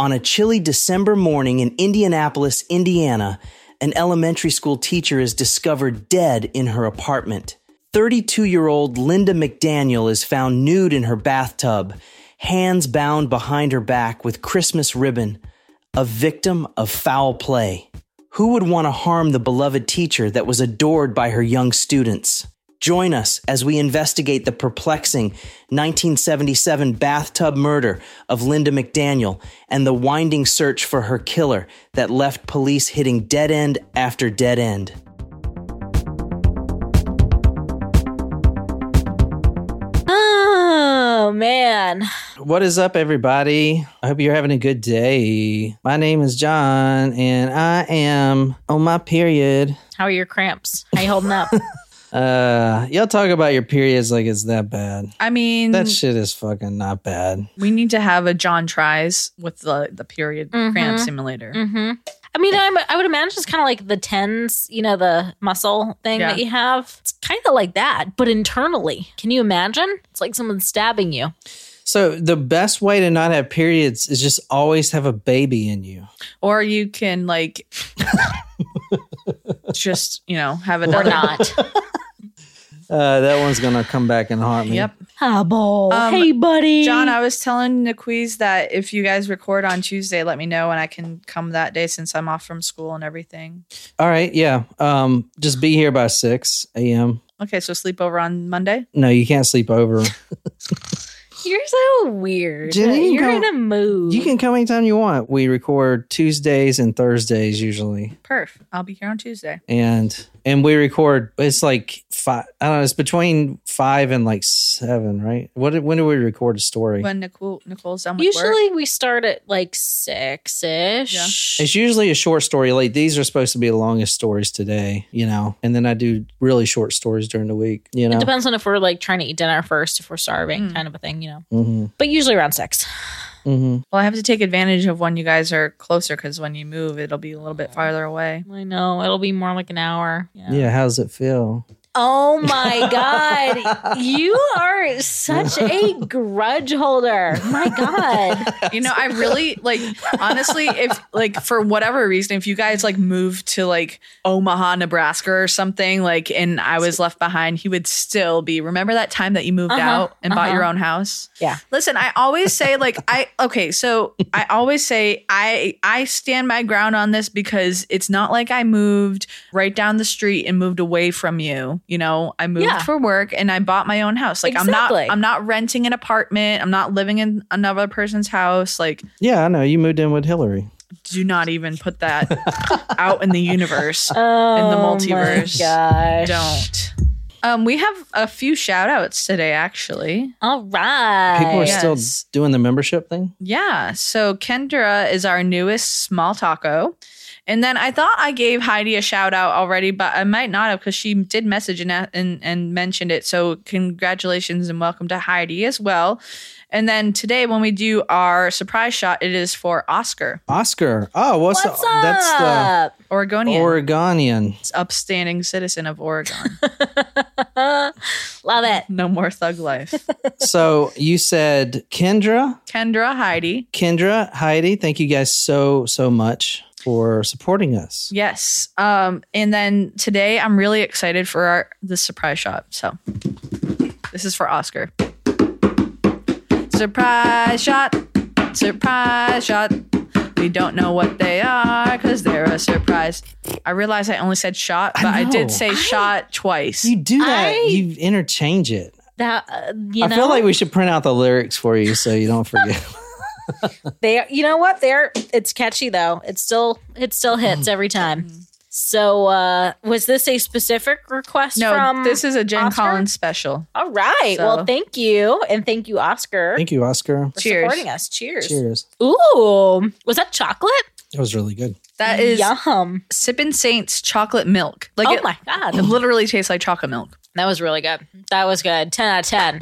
On a chilly December morning in Indianapolis, Indiana, an elementary school teacher is discovered dead in her apartment. 32 year old Lynda McDaniel is found nude in her bathtub, hands bound behind her back with Christmas ribbon, a victim of foul play. Who would want to harm the beloved teacher that was adored by her young students? Join us as we investigate the perplexing 1977 bathtub murder of Lynda McDaniel and the winding search for her killer that left police hitting dead end after dead end. Oh man. What is up, everybody? I hope you're having a good day. My name is John, and I am on my period. How are your cramps? How you holding up? Uh, y'all talk about your periods like it's that bad. I mean, That shit is fucking not bad. we need to have a John tries with the the period Mhm. cramp simulator. hmm I mean, I'm, I would imagine it's kind of like the tens, you know, the muscle thing Yeah. that you have. It's kind of like that, but internally. Can you imagine? It's like someone stabbing you. So the best way to not have periods is just always have a baby in you. Or you can like just you know have Or not. Uh, that one's gonna come back and haunt me. Yep, Hi, boy. Um, hey, buddy. John. I was telling Naquiz that if you guys record on Tuesday, let me know and I can come that day since I'm off from school and everything. All right. Yeah. Um, just be here by six a.m. Okay, so sleep over on Monday. No, you can't sleep over. You're so weird. Jenny, you You're go- in a mood. You can come anytime you want. We record Tuesdays and Thursdays usually, Perf. I'll be here on Tuesday. and and we record. It's like five. I don't know. It's between five and like seven, right? What? When do we record a story? When Nicole Nicole's done with work. Usually we start at like six ish. It's usually a short story. Like these are supposed to be the longest stories today, you know. And then I do really short stories during the week, you know. It depends on if we're like trying to eat dinner first, if we're starving, Mm. kind of a thing, you know. Hmm But usually around six. hmm Well, I have to take advantage of when you guys are closer because when you move, it'll be a little bit farther away. I know it'll be more like an hour. Yeah. How does it feel? Oh my god, you are such a grudge holder. My god. You know, I really like honestly, if like for whatever reason, if you guys like moved to like Omaha, Nebraska or something, like and I was left behind, he would still be. Remember that time that you moved Uh-huh, out and bought uh-huh. your own house? Yeah. Listen, I always say like I okay, so I always say I I stand my ground on this because it's not like I moved right down the street and moved away from you. You know, I moved Yeah. for work and I bought my own house. Like I'm not Exactly. I'm not renting an apartment. I'm not living in another person's house. Like Yeah, I know. You moved in with Hillary. do not even put that out in the universe. Oh multiverse. My gosh. Don't. Um, we have a few shout outs today, actually. All right. People are Yes. still doing the membership thing. Yeah. So Kendra is our newest small taco. And then I thought I gave Heidi a shout out already, but I might not have because she did message and, and and mentioned it. So congratulations and welcome to Heidi as well. And then today when we do our surprise shot, it is for Oscar, Oscar. Oh, what's, What's the, up? that's the Oregonian, Oregonian. upstanding citizen of Oregon. Love it. no more thug life. so you said Kendra, Kendra, Heidi. Kendra, Heidi. Thank you guys so so much for supporting us. Yes. Um, and then today I'm really excited for our the surprise shot. So this is for Oscar. Surprise shot. Surprise shot. We don't know what they are because they're a surprise. I realize I only said shot, but I, know. did say shot twice. You do that. I- you interchange it. That uh, you I know, feel like we should print out the lyrics for you so you don't forget. they. You know what? They're. It's catchy though. It still. It still hits every time. So, uh was this a specific request no, from? this is a Jen Oscar? Collins special. All right. So- Well, thank you, and thank you, Oscar, Thank you, Oscar. for Cheers. supporting us. Cheers. Cheers. Ooh, was that chocolate? That was really good. That is Yum. Sippin' Saints chocolate milk. Like oh it, my god, it literally tastes like chocolate milk. that was really good. That was good. Ten out of ten.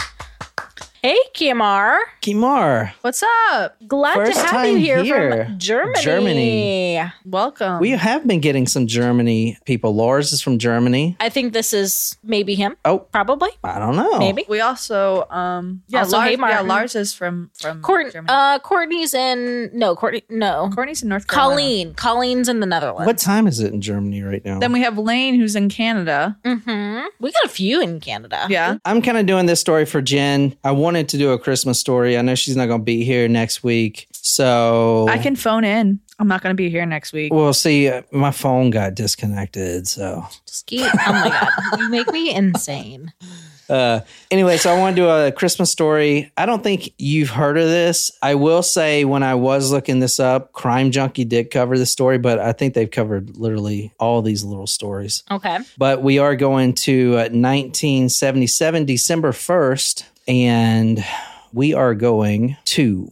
Hey, Kimar. Kimar, What's up? Glad First to have you here, here. from Germany. Germany. Welcome. we have been getting some Germany people. Lars is from Germany. I think this is maybe him. Oh, Probably. I don't know. Maybe. We also um yeah Also, Lars, hey, yeah Lars is from from Court, Germany. uh, Courtney's in no, Courtney, no. Courtney's in North Carolina. Colleen. Colleen's in the Netherlands. What time is it in Germany right now? Then we have Lane who's in Canada. hmm We got a few in Canada. Yeah. I'm kind of doing this story for Jen. I wanted to do a Christmas story. I know she's not going to be here next week. So I can phone in. I'm not going to be here next week. Well, see, uh, my phone got disconnected. So, Just keep. Oh my god, you make me insane. uh, anyway, so I want to do a Christmas story. I don't think you've heard of this. I will say, when I was looking this up, Crime Junkie did cover the story, but I think they've covered literally all these little stories. Okay. But we are going to uh, 1977, December 1st, and we are going to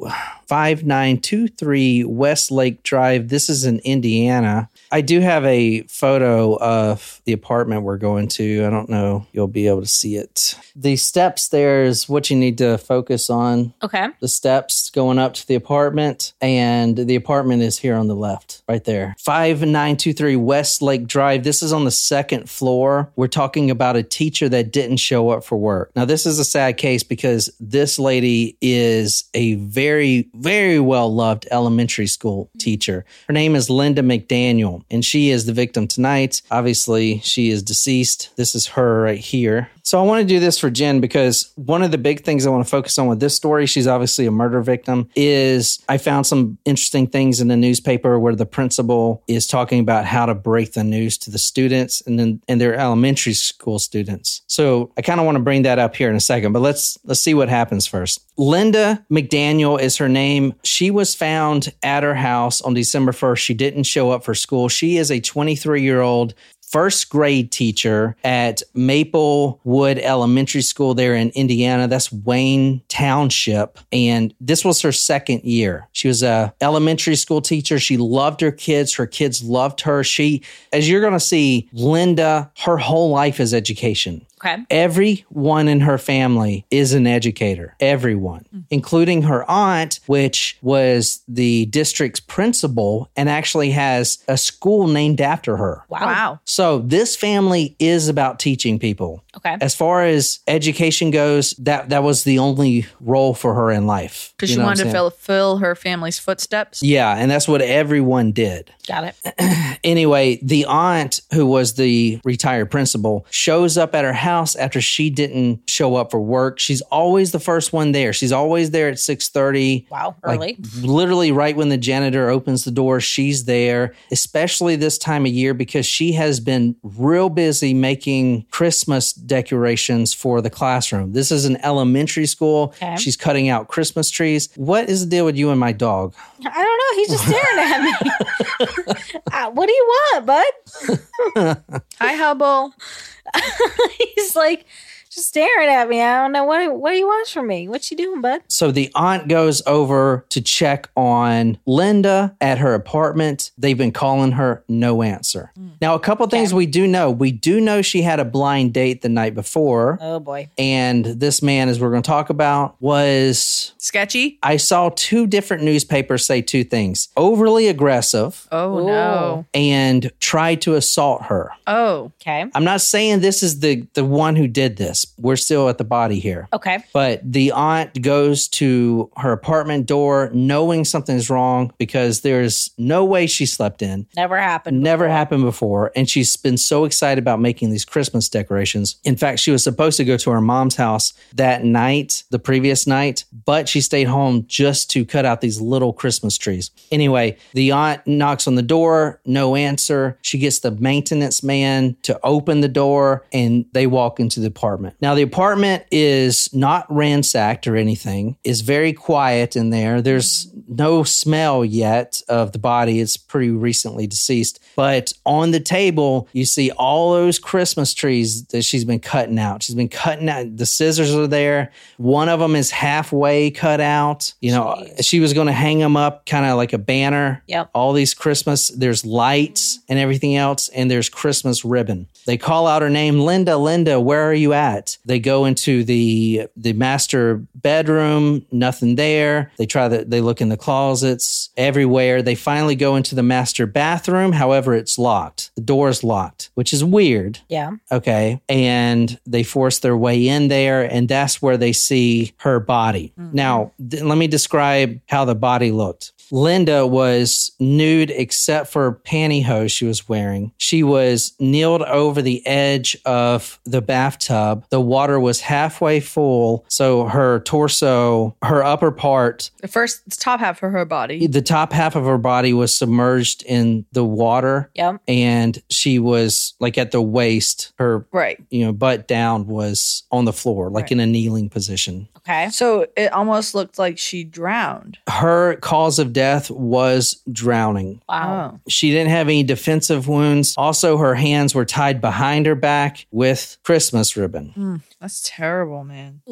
5923 West Lake Drive. This is in Indiana. I do have a photo of the apartment we're going to. I don't know you'll be able to see it. The steps there is what you need to focus on. Okay. The steps going up to the apartment, and the apartment is here on the left, right there. 5923 West Lake Drive. This is on the second floor. We're talking about a teacher that didn't show up for work. Now, this is a sad case because this lady is a very, very well loved elementary school teacher. Her name is Lynda McDaniel, and she is the victim tonight. Obviously, she is deceased. This is her right here. So I want to do this for Jen because one of the big things I want to focus on with this story, she's obviously a murder victim, is I found some interesting things in the newspaper where the principal is talking about how to break the news to the students and then and their elementary school students. So I kind of want to bring that up here in a second, but let's let's see what happens first. Lynda McDaniel is her name. She was found at her house on December 1st. She didn't show up for school. She is a 23 year old first grade teacher at Maplewood Elementary School there in Indiana. That's Wayne Township. And this was her second year. She was a elementary school teacher. She loved her kids. Her kids loved her. She, as you're going to see, Lynda, her whole life is education. Okay. Everyone in her family is an educator. Everyone, mm. including her aunt, which was the district's principal and actually has a school named after her. Wow. Wow. So this family is about teaching people. Okay. As far as education goes, that that was the only role for her in life. Because she wanted to saying? fill, fill her family's footsteps. Yeah, and that's what everyone did. Got it. Anyway, the aunt who was the retired principal shows up at her house after she didn't show up for work. She's always the first one there. She's always there at 6:30. Wow. Like, Early. literally right when the janitor opens the door, she's there, especially this time of year because she has been real busy making Christmas decorations for the classroom. This is an elementary school. Okay. She's cutting out Christmas trees. What is the deal with you and my dog? I don't know. He's just staring at me. Uh, what do you want, bud? Hi, Hubble. He's like just staring at me. I don't know what what do you want from me. What you doing, bud? So the aunt goes over to check on Lynda at her apartment. They've been calling her, no answer. Mm. Now, a couple things we do know. We do know she had a blind date the night before. Oh boy. And this man, as we're going to talk about, was. Sketchy. I saw two different newspapers say two things overly aggressive Oh, Ooh. no. and tried to assault her. Oh. Okay. I'm not saying this is the, the one who did this. We're still at the body here. Okay. But the aunt goes to her apartment door knowing something's wrong because there's no way she slept in. Never happened. Never happened before. And she's been so excited about making these Christmas decorations. In fact, she was supposed to go to her mom's house that night, the previous night, but she stayed home just to cut out these little Christmas trees. Anyway, the aunt knocks on the door, no answer. She gets the maintenance man to open the door and they walk into the apartment. Now, the apartment is not ransacked or anything, is very quiet in there. There's no smell yet of the body. It's pretty recently deceased. But on the table, you see all those Christmas trees that she's been cutting out. She's been cutting out, the scissors are there. One of them is halfway cut out. You know, Jeez. she was going to hang them up kind of like a banner. Yep. All these Christmas, there's lights and everything else, and there's Christmas ribbon. They call out her name, Lynda, Lynda, where are you at? They go into the the master bedroom, nothing there. They try that they look in the closets, everywhere. They finally go into the master bathroom. However, it's locked. The door's locked, which is weird. Yeah. Okay. And they force their way in there, and that's where they see her body. Mm-hmm. Now, th- let me describe how the body looked. Lynda was nude except for pantyhose she was wearing. She was kneeled over the edge of the bathtub. The water was halfway full, so her torso, her upper part, The first top half of her body. the top half of her body was submerged in the water. Yep. And she was like at the waist, her Right. you know, butt down was on the floor, like Right. in a kneeling position. Okay. So it almost looked like she drowned. Her cause of death was drowning. Wow. Oh. She didn't have any defensive wounds. Also, her hands were tied behind her back with Christmas ribbon. Mm, that's terrible, man.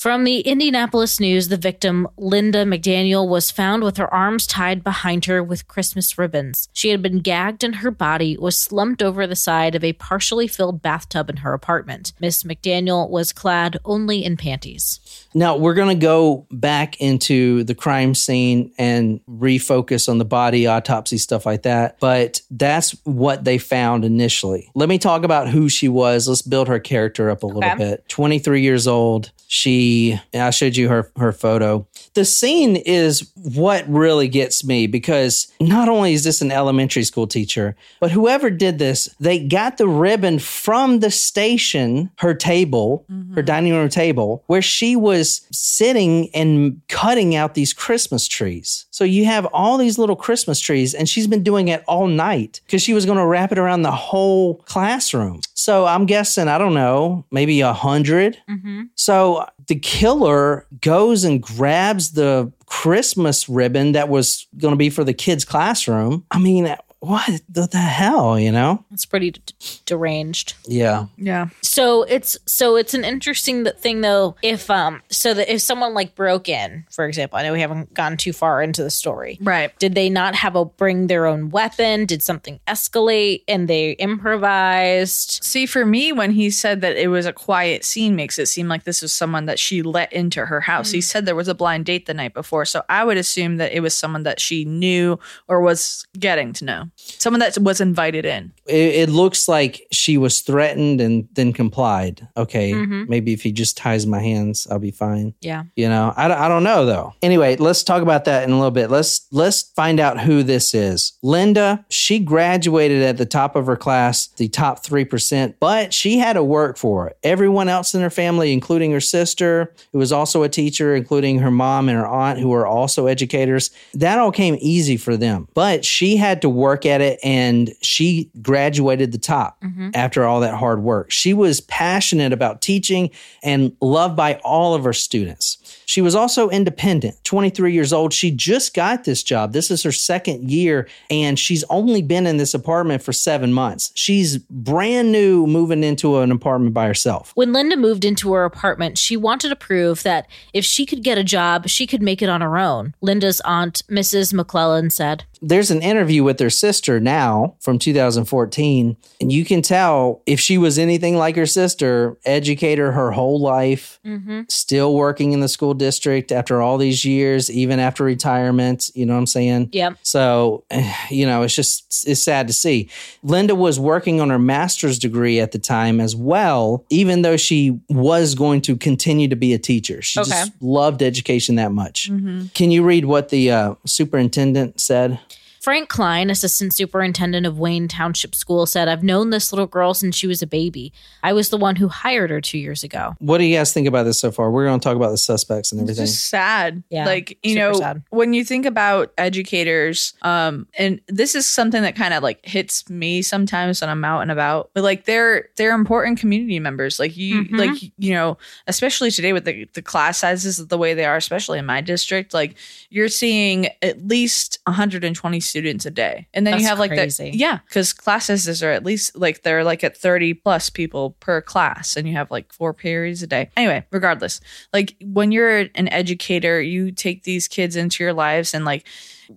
From the Indianapolis News, the victim, Lynda McDaniel, was found with her arms tied behind her with Christmas ribbons. She had been gagged and her body was slumped over the side of a partially filled bathtub in her apartment. Miss McDaniel was clad only in panties. Now, we're going to go back into the crime scene and refocus on the body autopsy, stuff like that. But that's what they found initially. Let me talk about who she was. Let's build her character up a little Okay. bit. 23 years old. She, I showed you her, her photo. The scene is what really gets me because not only is this an elementary school teacher, but whoever did this, they got the ribbon from the station, her table, her dining room table, where she was sitting and cutting out these Christmas trees. So you have all these little Christmas trees, and she's been doing it all night because she was going to wrap it around the whole classroom. So I'm guessing, I don't know, maybe a hundred. Mm-hmm. So the killer goes and grabs the Christmas ribbon that was going to be for the kids' classroom. I mean, what the, the hell, you know? It's pretty d- deranged. Yeah. Yeah. So it's so it's an interesting thing though. If um so that if someone like broke in, for example, I know we haven't gone too far into the story. Right. Did they not have a bring their own weapon? Did something escalate and they improvised? See, for me, when he said that it was a quiet scene, makes it seem like this was someone that she let into her house. He said there was a blind date the night before, so I would assume that it was someone that she knew or was getting to know, someone that was invited in. It, it looks like she was threatened and then complied. Okay. Mhm. Maybe if he just ties my hands, I'll be fine. Yeah. You know, I, don't- I don't know though. Anyway, let's talk about that in a little bit. Let's let's find out who this is. Lynda, she graduated at the top of her class, the top 3%, but she had to work for it. Everyone else in her family, including her sister, who was also a teacher, including her mom and her aunt, who were also educators, that all came easy for them. But she had to work at it and she graduated the top mm-hmm. after all that hard work. She was passionate about teaching and loved by all of her students. She was also independent, 23 years old. She just got this job. This is her second year, and she's only been in this apartment for seven months. She's brand new moving into an apartment by herself. When Lynda moved into her apartment, she wanted to prove that if she could get a job, she could make it on her own. Lynda's aunt, Mrs. McClellan, said, There's an interview with her sister now from 2014, and you can tell if she was anything like her sister, educator her whole life, mm-hmm. still working in the school district after all these years, even after retirement. You know what I'm saying? Yep. So, you know, it's just it's sad to see. Lynda was working on her master's degree at the time as well, even though she was going to continue to be a teacher. She Okay. just loved education that much. Can you read what the uh, superintendent said? Frank Klein, assistant superintendent of Wayne Township School, said, I've known this little girl since she was a baby. I was the one who hired her two years ago. What do you guys think about this so far? We're going to talk about the suspects and It's everything. just sad. Yeah, Like, you know, sad. when you think about educators, um, and this is something that kind of like hits me sometimes when I'm out and about, but like they're they're important community members. Like you Mhm. like you know, especially today with the, the class sizes the way they are, especially in my district, like you're seeing at least 120 students a day. And then That's you have like crazy. the yeah, because classes are at least like they're like at 30 plus people per class and you have like four periods a day. Anyway, regardless, like when you're an educator, you take these kids into your lives and like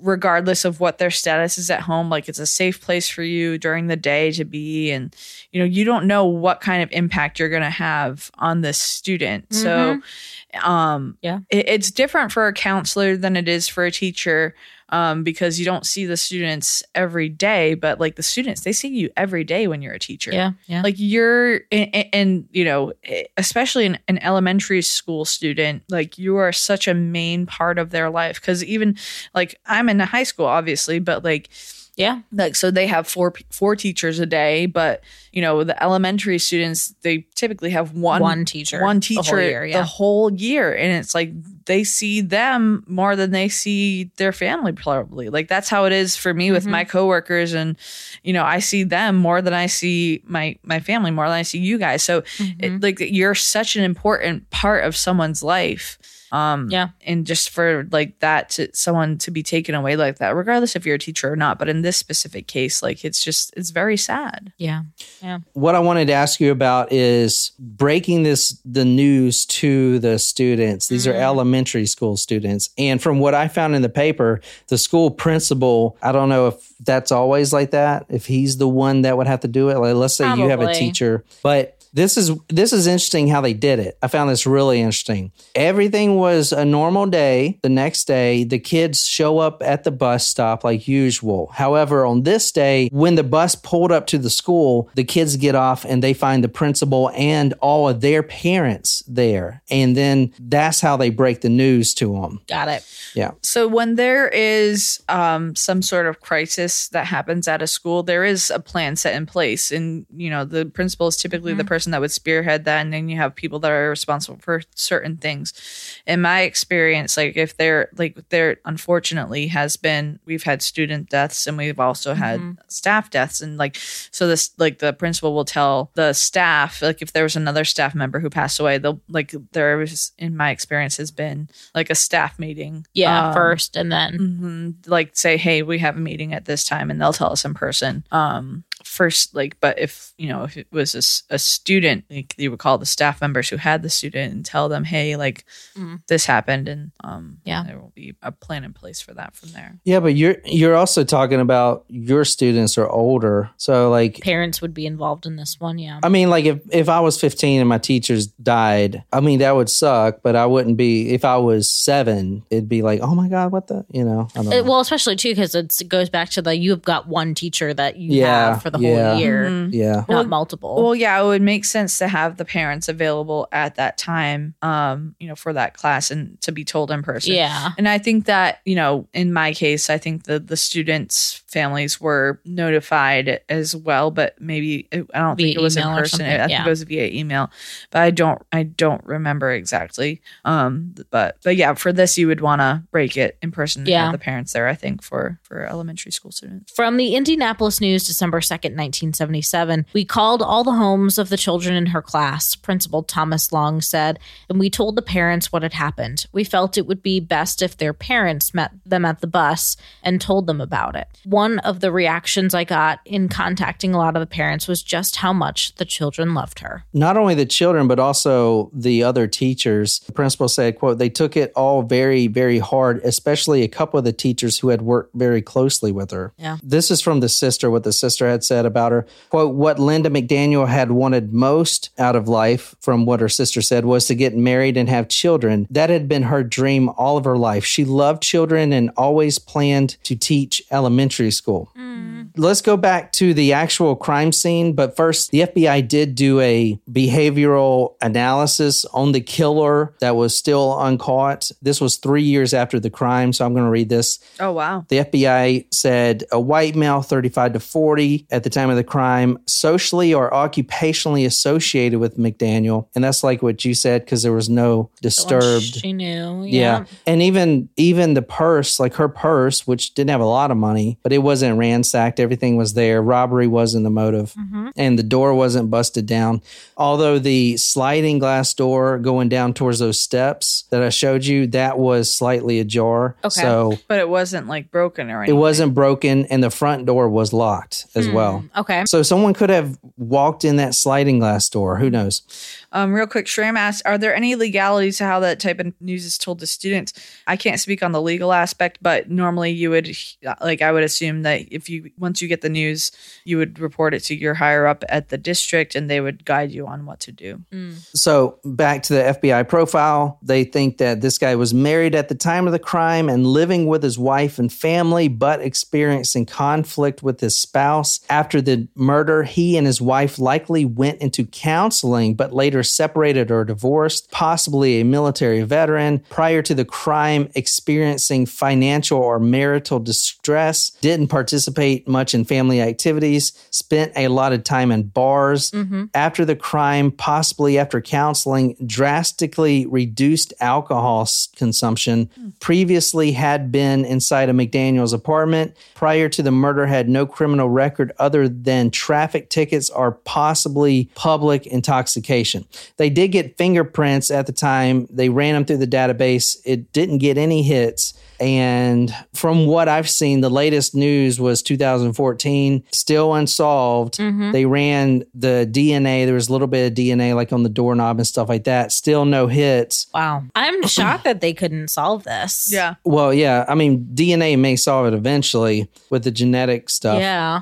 regardless of what their status is at home like it's a safe place for you during the day to be and you know you don't know what kind of impact you're going to have on this student so um Yeah. it, it's different for a counselor than it is for a teacher um because you don't see the students every day but like the students they see you every day when you're a teacher Yeah. Yeah. like you're and, and you know especially an, an elementary school student like you are such a main part of their life because even like i'm in high school obviously but like yeah. like so they have four four teachers a day but you know the elementary students they typically have one One teacher one the whole teacher year, yeah. the whole year and it's like they see them more than they see their family probably like that's how it is for me with Mhm. my coworkers and you know i see them more than i see my my family more than i see you guys so Mhm. it, like you're such an important part of someone's life um Yeah. and just for like that to someone to be taken away like that regardless if you're a teacher or not but in this specific case like it's just it's very sad yeah. Yeah. What I wanted to ask you about is breaking this the news to the students. These are Mm. elementary school students, and from what I found in the paper, the school principal. I don't know if that's always like that. If he's the one that would have to do it, like let's say you have a teacher, but. This is this is interesting how they did it. I found this really interesting. Everything was a normal day. The next day, the kids show up at the bus stop like usual. However, on this day, when the bus pulled up to the school, the kids get off and they find the principal and all of their parents there. And then that's how they break the news to them. Got it. Yeah. So when there is um, some sort of crisis that happens at a school, there is a plan set in place, and you know the principal is typically the person that would spearhead that, and then you have people that are responsible for certain things. In my experience, like if there, like there, unfortunately has been, we've had student deaths, and we've also had staff deaths, and like so this, like the principal will tell the staff, like if there was another staff member who passed away, they'll like there was, in my experience, has been like a staff meeting Yeah. um, first and then. mhm, like say hey we have a meeting at this time and they'll tell us in person um first like but if you know if it was a student like you would call the staff members who had the student and tell them hey like Mhm. this happened and um Yeah. there will be a plan in place for that from there Yeah, but you're you're also talking about your students are older. So like Parents would be involved in this one. Yeah. I mean, like if, if I was 15 and my teachers died, I mean, that would suck, but I wouldn't be, if I was seven, it'd be like, oh my God, what the, you know, I don't know. Uh, well, especially too because it goes back to the you've got one teacher that you Yeah, have for the yeah. whole year, Mhm. yeah. not Well- multiple. Well, yeah, it would make sense to have the parents available at that time, um, you know, for that class and to be told in person. yeah. And I think that, you know, in my case, I think that the students' families were notified as well, but maybe I don't Via think it was in person. something, I think yeah. it was via email, but I don't, I don't remember exactly. Um, but, but yeah, for this, you would want to break it in person. and Yeah. have the parents there. I think for for elementary school students. From the Indianapolis News, December 2nd, 1977, we called all the homes of the children in her class, Principal Thomas Long said, and we told the parents what had happened. We felt it would be best if their parents met them at the bus and told them about it. One of the reactions I got in contacting a lot of the parents was just how much the children loved her. Not only the children, but also the other teachers. The principal said, quote, they took it all very, very hard, especially a couple of the teachers who had worked very closely with her. Yeah. This is from the sister, what the sister had said about her. Quote, what Lynda McDaniel had wanted most out of life, from what her sister said, was to get married and have children. That had been her dream all of her life. She loved children and always planned to teach elementary school. Mm. Let's go back to the actual crime scene. But first, the FBI did do a behavioral analysis on the killer that was still uncaught. This was three years after the crime. So I'm going to read this. Oh wow. The FBI said a white male, 35 to 40, at the time of the crime, socially or occupationally associated with McDaniel. And that's like what you said, because there was no disturbed. She knew. Yeah. Yeah. And even even the purse, like her purse, which didn't have a lot of money, but it wasn't ransacked. Everything was there. Robbery wasn't the motive. Mm-hmm. And the door wasn't busted down. Although the sliding glass door going down towards those steps that I showed you, that was slightly ajar. Okay. So But it wasn't like broken or anything. it wasn't broken and the front door was locked as well. Mm, okay. So someone could have walked in that sliding glass door. Who knows? Um, real quick, Shram asked, are there any legalities to how that type of news is told to students? I can't speak on the legal aspect, but normally you would, like, I would assume that if you, once you get the news, you would report it to your higher up at the district and they would guide you on what to do. So back to the FBI profile, they think that this guy was married at the time of the crime and living with his wife and family, but experiencing conflict with his spouse. After the murder, he and his wife likely went into counseling, but later separated or divorced, possibly a military veteran. Prior to the crime, experiencing financial or marital distress, didn't participate much in family activities, spent a lot of time in bars. Mm-hmm. After the crime, possibly after counseling, drastically reduced alcohol consumption. Hmm. Previously had been inside of McDaniel's apartment. Prior to the murder, had no criminal record other than traffic tickets or possibly public intoxication. They did get fingerprints at the time. They ran them through the database. It didn't get any hits. And from what I've seen, the latest news was 2014, still unsolved. Mm-hmm. They ran the DNA. There was a little bit of DNA like on the doorknob and stuff like that. Still no hits. Wow. I'm shocked that they couldn't solve this. Yeah. Well, yeah, I mean, DNA may solve it eventually with the genetic stuff. Yeah.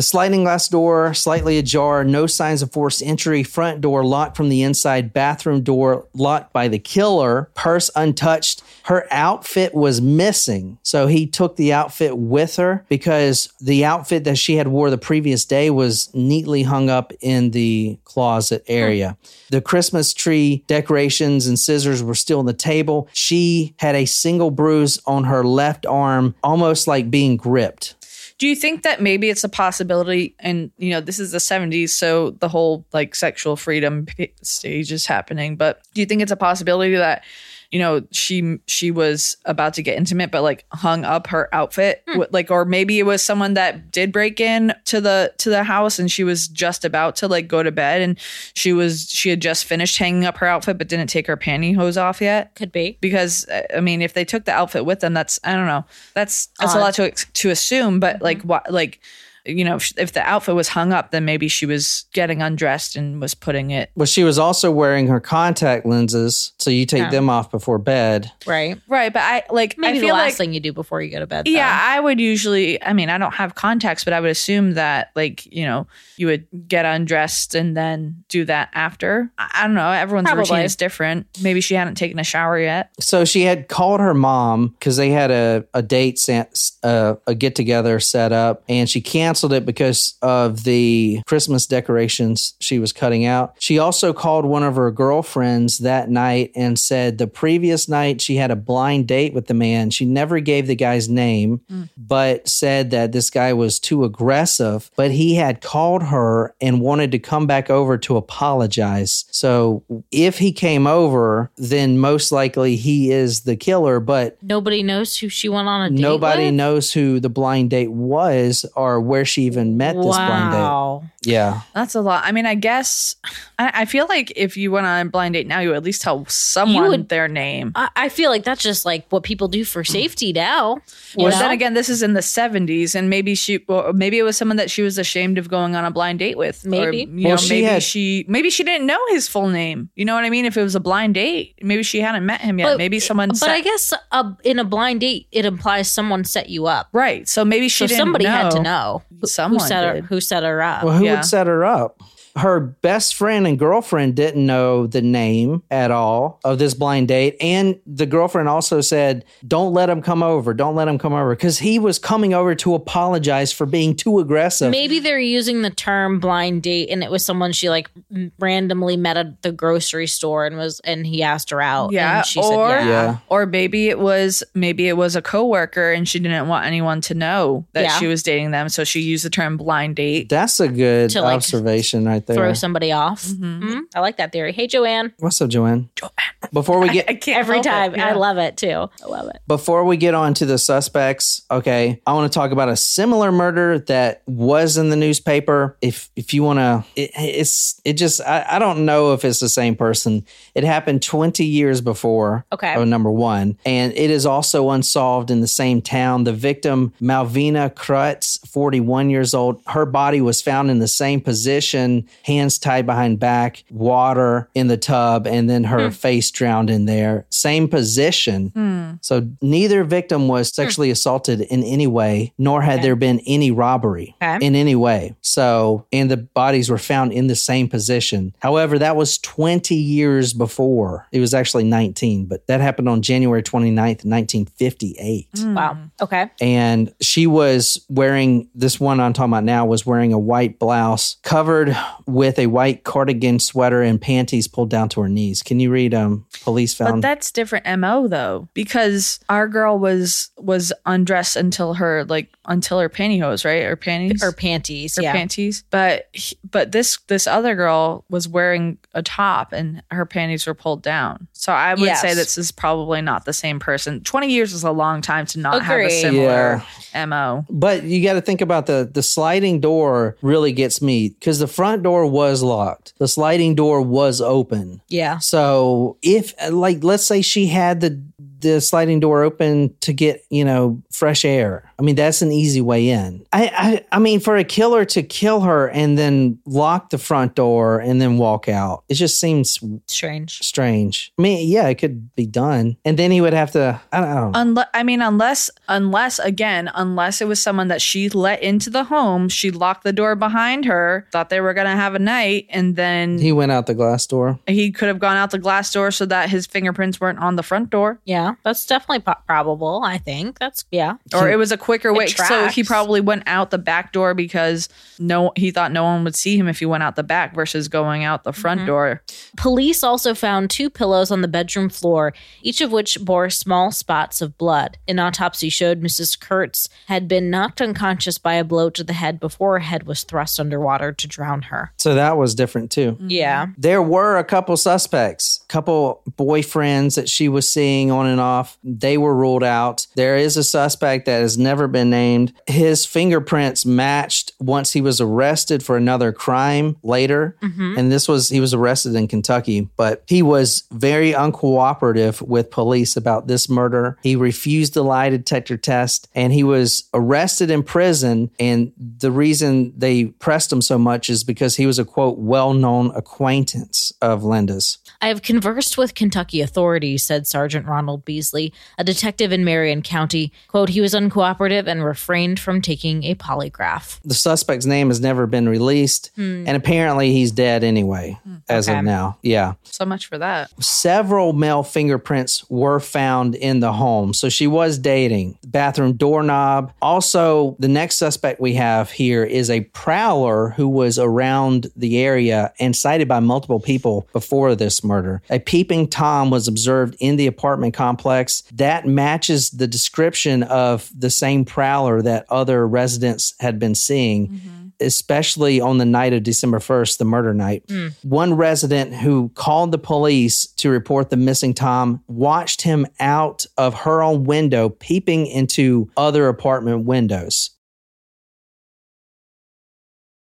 The sliding glass door slightly ajar, no signs of forced entry, front door locked from the inside, bathroom door locked by the killer, purse untouched. Her outfit was missing. So he took the outfit with her because the outfit that she had wore the previous day was neatly hung up in the closet hmm. area. The Christmas tree decorations and scissors were still on the table. She had a single bruise on her left arm, almost like being gripped. Do you think that maybe it's a possibility? And you know, this is the '70s, so the whole like sexual freedom stage is happening. But do you think it's a possibility that you know she she was about to get intimate, but like hung up her outfit, Hmm. Like, or maybe it was someone that did break in to the to the house, and she was just about to like go to bed, and she was she had just finished hanging up her outfit, but didn't take her pantyhose off yet Could be. because uh, I mean, if they took the outfit with them, that's I don't know, that's that's a lot to to assume. But like, what like you know, if, if the outfit was hung up, then maybe she was getting undressed and was putting it Well, she was also wearing her contact lenses, so you take Yeah. them off before bed. Right. right. But I like Maybe I the last like thing you do before you go to bed. yeah. I would usually. I mean, I don't have contacts, but I would assume that like you know you would get undressed and then do that after. I, I don't know. Everyone's routine is different. Maybe she hadn't taken a shower yet. So she had called her mom because they had a, a date, set, uh, a get together set up, and she canceled it because of the Christmas decorations she was cutting out. She also called one of her girlfriends that night and said the previous night she had a blind date with the man. She never gave the guy's name, mm. but said that this guy was too aggressive. But he had called her and wanted to come back over to apologize. So if he came over, then most likely he is the killer, but Nobody knows who she went on a date nobody with? knows who the blind date was or where she even met this blind date. Wow. Yeah. That's a lot. I mean, I guess I, I feel like if you went on a blind date now, you would at least tell someone would- their name. I, I feel like that's just like what people do for safety now. Well, know? then again, this is in the seventies, and maybe she, or maybe it was someone that she was ashamed of going on a blind date with. Maybe. or, you Well, know, she maybe had- she, maybe she didn't know his full name. You know what I mean? If it was a blind date, maybe she hadn't met him yet. maybe someone. But set- I guess uh, in a blind date, it implies someone set you up. right. So maybe she So didn't somebody had to know. Know who, Someone who set her who set her up. Well, who Yeah. would set her up? Her best friend and girlfriend didn't know the name at all of this blind date. And the girlfriend also said, Don't let him come over. Don't let him come over. Because he was coming over to apologize for being too aggressive. Maybe they're using the term blind date and it was someone she like randomly met at the grocery store and was and he asked her out. Yeah, And she or said yeah. Yeah. or maybe it was maybe it was a coworker and she didn't want anyone to know that Yeah. she was dating them, so she used the term blind date. That's a good To, like, observation right there. Throw somebody off. Mhm. I like that theory. Hey Joanne. What's up, Joanne? Joanne. Before we get I can't Every help it. time. I love it too. I love it. Before we get on to the suspects, okay, I want to talk about a similar murder that was in the newspaper. If if you want to, it, it's it just I, I don't know if it's the same person. It happened twenty years before. Okay. Oh, number one, and it is also unsolved in the same town. The victim Malvina Krutz, forty one years old, her body was found in the same position, hands tied behind back, water in the tub, and then her hmm. face drowned in there. Same position. Hmm. So neither victim was sexually hmm. assaulted in any way, nor had there been any robbery Okay. in any way. So, and the bodies were found in the same position. However, that was 20 years before. It was actually 19, but that happened on January 29th, 1958 Wow. Okay. and she was wearing this one I'm talking about now was wearing a white blouse covered with a white cardigan sweater and panties pulled down to her knees. Can you read um police found But that's different MO though, because our girl was was undressed until her like until her pantyhose, right? Or panties Or panties. or yeah. panties. But but this this other girl was wearing a top and her panties were pulled down. So I would say this is probably not the same person. Twenty years is a long time to not have a Agreed. similar MO. But you got to think about the the sliding door really gets me because the front door was locked. The sliding door was open. yeah. So if like let's say she had the the sliding door open to get you know fresh air. I mean that's an easy way in. I I, I mean for a killer to kill her and then lock the front door and then walk out, it just seems Strange. strange. I mean yeah, it could be done, and then he would have to. I don't, I don't know. Unless I mean, unless unless again, unless it was someone that she let into the home, she locked the door behind her, thought they were gonna have a night, and then He went out the glass door. he could have gone out the glass door so that his fingerprints weren't on the front door. Yeah. That's definitely po- probable. I think that's, yeah. Or it was a quicker way. So he probably went out the back door because no, he thought no one would see him if he went out the back versus going out the front mm-hmm. door. Police also found two pillows on the bedroom floor, each of which bore small spots of blood. An autopsy showed Mrs. Kurtz had been knocked unconscious by a blow to the head before her head was thrust underwater to drown her. So that was different too. Mm-hmm. Yeah. There were a couple suspects, couple boyfriends that she was seeing on and off. They were ruled out. There is a suspect that has never been named. His fingerprints matched once he was arrested for another crime later. Mm-hmm. And this was, he was arrested in Kentucky, but he was very uncooperative with police about this murder. He refused the lie detector test and he was arrested in prison. And the reason they pressed him so much is because he was a quote, well known acquaintance of Lynda's. I have conversed with Kentucky authorities, said Sergeant Ronald Beasley, a detective in Marion County. Quote, he was uncooperative and refrained from taking a polygraph. The suspect's name has never been released. Hmm. And apparently he's dead anyway, hmm. as Okay. of now. Yeah. So much for that. several male fingerprints were found in the home. So she was dating. Bathroom doorknob. Also, the next suspect we have here is a prowler who was around the area and sighted by multiple people before this murder. A peeping Tom was observed in the apartment complex. That matches the description of the same prowler that other residents had been seeing mm-hmm. especially on the night of December 1st, the murder night. Mm. One resident who called the police to report the missing Tom watched him out of her own window, peeping into other apartment windows.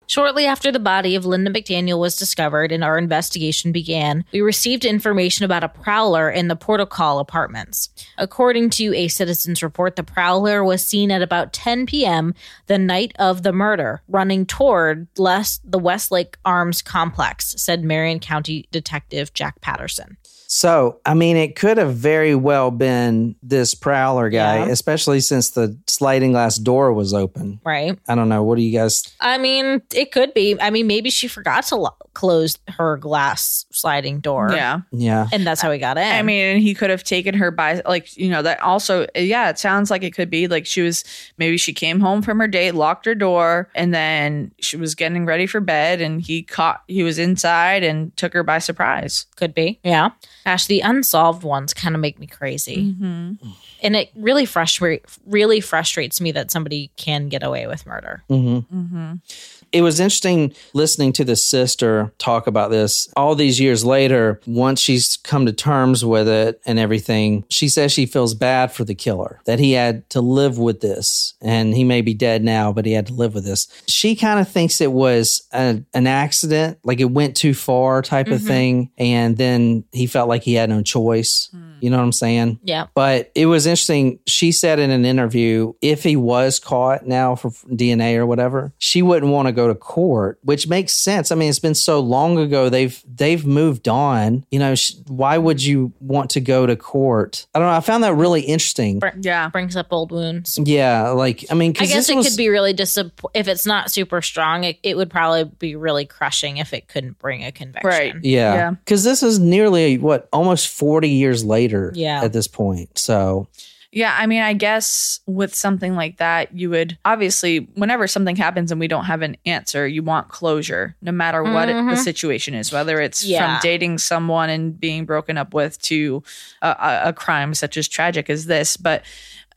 Shortly after the body of Lynda McDaniel was discovered and our investigation began, we received information about a prowler in the Portugal apartments. According to a citizen's report, the prowler was seen at about 10 p.m. the night of the murder, running toward the Westlake Arms complex, said Marion County Detective Jack Patterson. So, I mean, it could have very well been this prowler guy, Yeah. especially since the sliding glass door was open. Right. I don't know. What do you guys? I mean, it could be. I mean, maybe she forgot to lo- close her glass sliding door. Yeah. Yeah. And that's how he got in. I mean, he could have taken her by, like, you know, that also, yeah, it sounds like it could be like she was, maybe she came home from her date, locked her door, and then she was getting ready for bed, and he caught, he was inside and took her by surprise. could be. Yeah. Gosh, the unsolved ones kind of make me crazy. Mm-hmm. And it really frustrate really frustrates me that somebody can get away with murder. hmm Mm-hmm. It was interesting listening to the sister talk about this all these years later. Once she's come to terms with it and everything, she says she feels bad for the killer, that he had to live with this. And he may be dead now, but he had to live with this. She kind of thinks it was a, an accident, like it went too far type of Mhm. thing. And then he felt like he had no choice. Mm-hmm. You know what I'm saying? Yeah. But it was interesting. She said in an interview, if he was caught now for DNA or whatever, she wouldn't want to go to court, which makes sense. I mean, it's been so long ago. They've they've moved on. You know, sh- why would you want to go to court? I don't know. I found that really interesting. Br- Yeah. Brings up old wounds. Yeah, like I mean, I guess this it was could be really disapp- if it's not super strong. It, it would probably be really crushing if it couldn't bring a conviction. Right. yeah, Yeah. because this is nearly what almost forty years later. Yeah. at this point. So Yeah, I mean, I guess with something like that, you would obviously, whenever something happens and we don't have an answer, you want closure, no matter what it, the Mhm. situation is, whether it's Yeah. from dating someone and being broken up with to a, a, a crime such as tragic as this. But,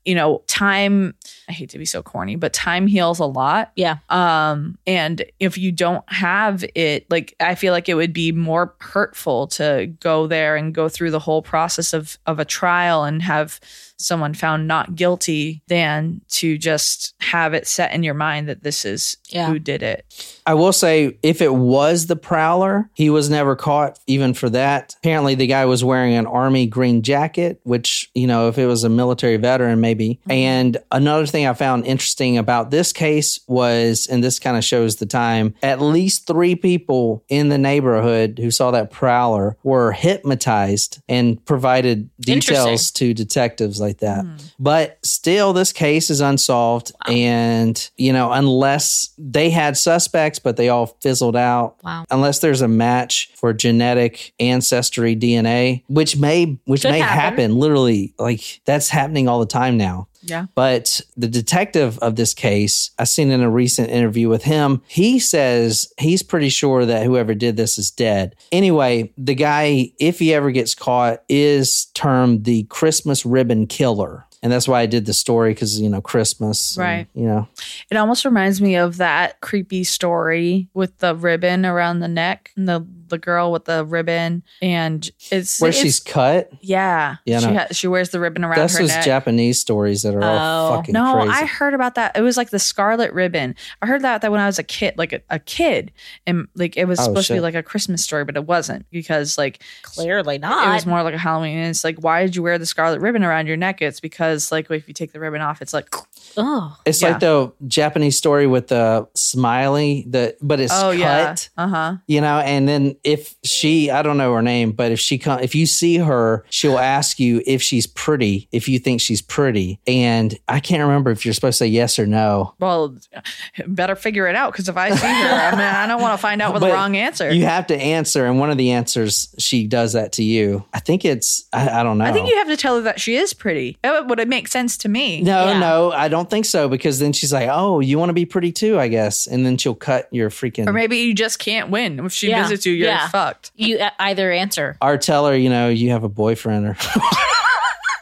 you know, time, I hate to be so corny, but time heals a lot. Yeah. Um, and if you don't have it, like I feel like it would be more hurtful to go there and go through the whole process of of a trial and have someone found not guilty than to just have it set in your mind that this is Yeah. who did it. I will say, if it was the Prowler, he was never caught even for that. Apparently, the guy was wearing an army green jacket, which, you know, if it was a military veteran, maybe. Mm-hmm. And another thing I found interesting about this case was, and this kind of shows the time, at least three people in the neighborhood who saw that Prowler were hypnotized and provided details to detectives like that. Hmm. But still, this case is unsolved. And, you know, unless they had suspects, but they all fizzled out, Wow. unless there's a match for genetic ancestry DNA, which may, which Could may happen. happen literally like that's happening all the time now. Yeah. But the detective of this case, I seen in a recent interview with him, he says he's pretty sure that whoever did this is dead. Anyway, the guy, if he ever gets caught, is termed the Christmas ribbon killer. And that's why I did the story because, you know, Christmas. and, Right. you know, It almost reminds me of that creepy story with the ribbon around the neck and the the girl with the ribbon and it's where it's- she's cut. yeah Yeah, she no. ha- she wears the ribbon around That's her those neck. Japanese stories that are all Oh. fucking No, crazy. I heard about that. It was like the scarlet ribbon. I heard that that when I was a kid, like a, a kid, and like it was Oh, supposed to be like a Christmas story, but it wasn't because like Clearly not. it was more like a Halloween. And it's like, why did you wear the scarlet ribbon around your neck? It's because like if you take the ribbon off, it's like, oh, it's Yeah. like the Japanese story with the smiley, the but it's oh cut. yeah, uh huh. you know and then if she i don't know her name but if she come if you see her she'll ask you if she's pretty if you think she's pretty and i can't remember if you're supposed to say yes or no Well, better figure it out because if I see her, I mean, I don't want to find out with the wrong answer. you have to answer and one of the answers she does that to you i think it's i, I don't know I think you have to tell her that she is pretty. That would it make sense to me? no Yeah. no i don't think so because then she's like oh you want to be pretty too i guess and then she'll cut your freaking Or maybe you just can't win. If she Yeah, visits you, you're yeah. fucked. you uh, either answer. or tell her you know you have a boyfriend or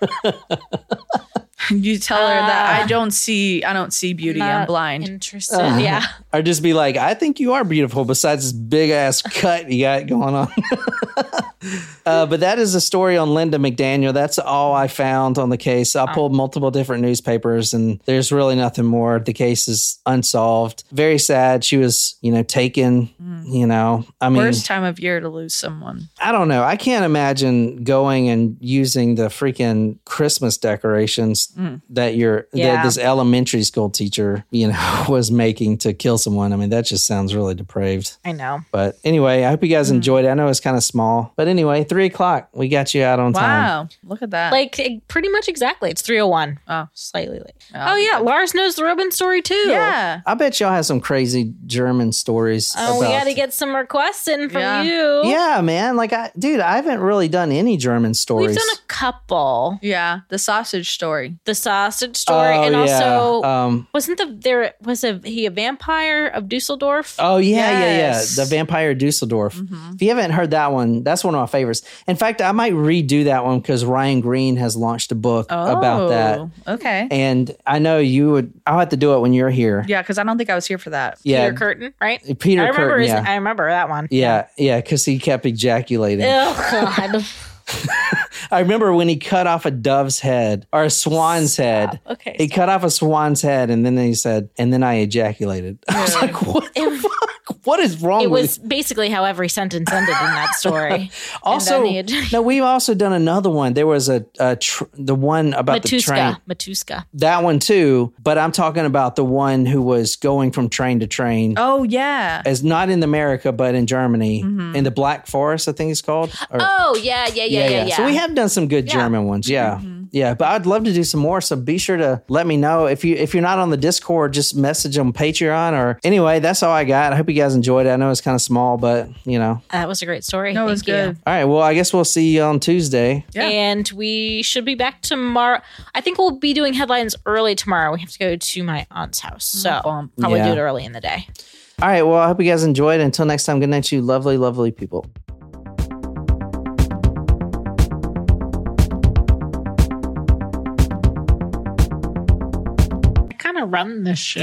You tell her that Ah. I don't see I don't see beauty. I'm Not blind. Interested. Uh, yeah. or just be like, I think you are beautiful besides this big ass cut you got going on. uh, but that is a story on Lynda McDaniel. That's all I found on the case. I pulled multiple different newspapers and there's really nothing more. The case is unsolved. Very sad. She was, you know, taken, you know, I mean, Worst time of year to lose someone. I don't know. I can't imagine going and using the freaking Christmas decorations Mm. that your Yeah. that this elementary school teacher, you know, was making to kill someone. I mean, that just sounds really depraved. I know. But anyway, I hope you guys mm. enjoyed it. I know it's kind of small, but But anyway, three o'clock. We got you out on time. Wow. Look at that. Like pretty much exactly. It's 301. oh, Slightly late. Oh, Oh, yeah. Lars knows the Robin story too. yeah. I bet y'all have some crazy German stories. Oh, we got to get some requests in from Yeah. you. Yeah, man. Like, I, dude, I haven't really done any German stories. We've done a couple. Yeah. The sausage story. The sausage story, Oh, and yeah. also um, wasn't the there was a he a vampire of Dusseldorf? oh yeah, yeah, yeah. The Vampire Dusseldorf. Mm-hmm. If you haven't heard that one, that's one of my favorites. In fact, I might redo that one because Ryan Green has launched a book about that. Oh, Okay. And I know you would. I'll have to do it when you're here. Yeah, because I don't think I was here for that. Yeah, Peter Kürten, right? Peter I remember. Kürten, his, yeah. I remember that one. Yeah, yeah, because he kept ejaculating. Oh God. I remember when he cut off a dove's head or a swan's head. Okay. He cut off a swan's head and then he said, and then I ejaculated. I was like, what the fuck? What is wrong It was basically how every sentence ended in that story. Also, no, we've also done another one. There was a, a tr- the one about the train. Matuska. Matuska. That one too, but I'm talking about the one who was going from train to train. Oh, yeah. As not in America, but in Germany, in the Black Forest, I think it's called. Or- Oh yeah, yeah, yeah, yeah, yeah. So we have done some good Yeah. Mm-hmm. German ones. Yeah. Yeah. But I'd love to do some more. So be sure to let me know. If you if you're not on the Discord, just message on Patreon or anyway, that's all I got. I hope you guys enjoyed it. I know it's kind of small, but you know. that was a great story. No, it Thank was you. good. All right. Well, I guess we'll see you on Tuesday. Yeah. And we should be back tomorrow. I think we'll be doing headlines early tomorrow. We have to go to my aunt's house. So mm-hmm. bump. probably Yeah. do it early in the day. All right. Well, I hope you guys enjoyed. Until next time, good night, to you lovely, lovely people. Kind run this shit.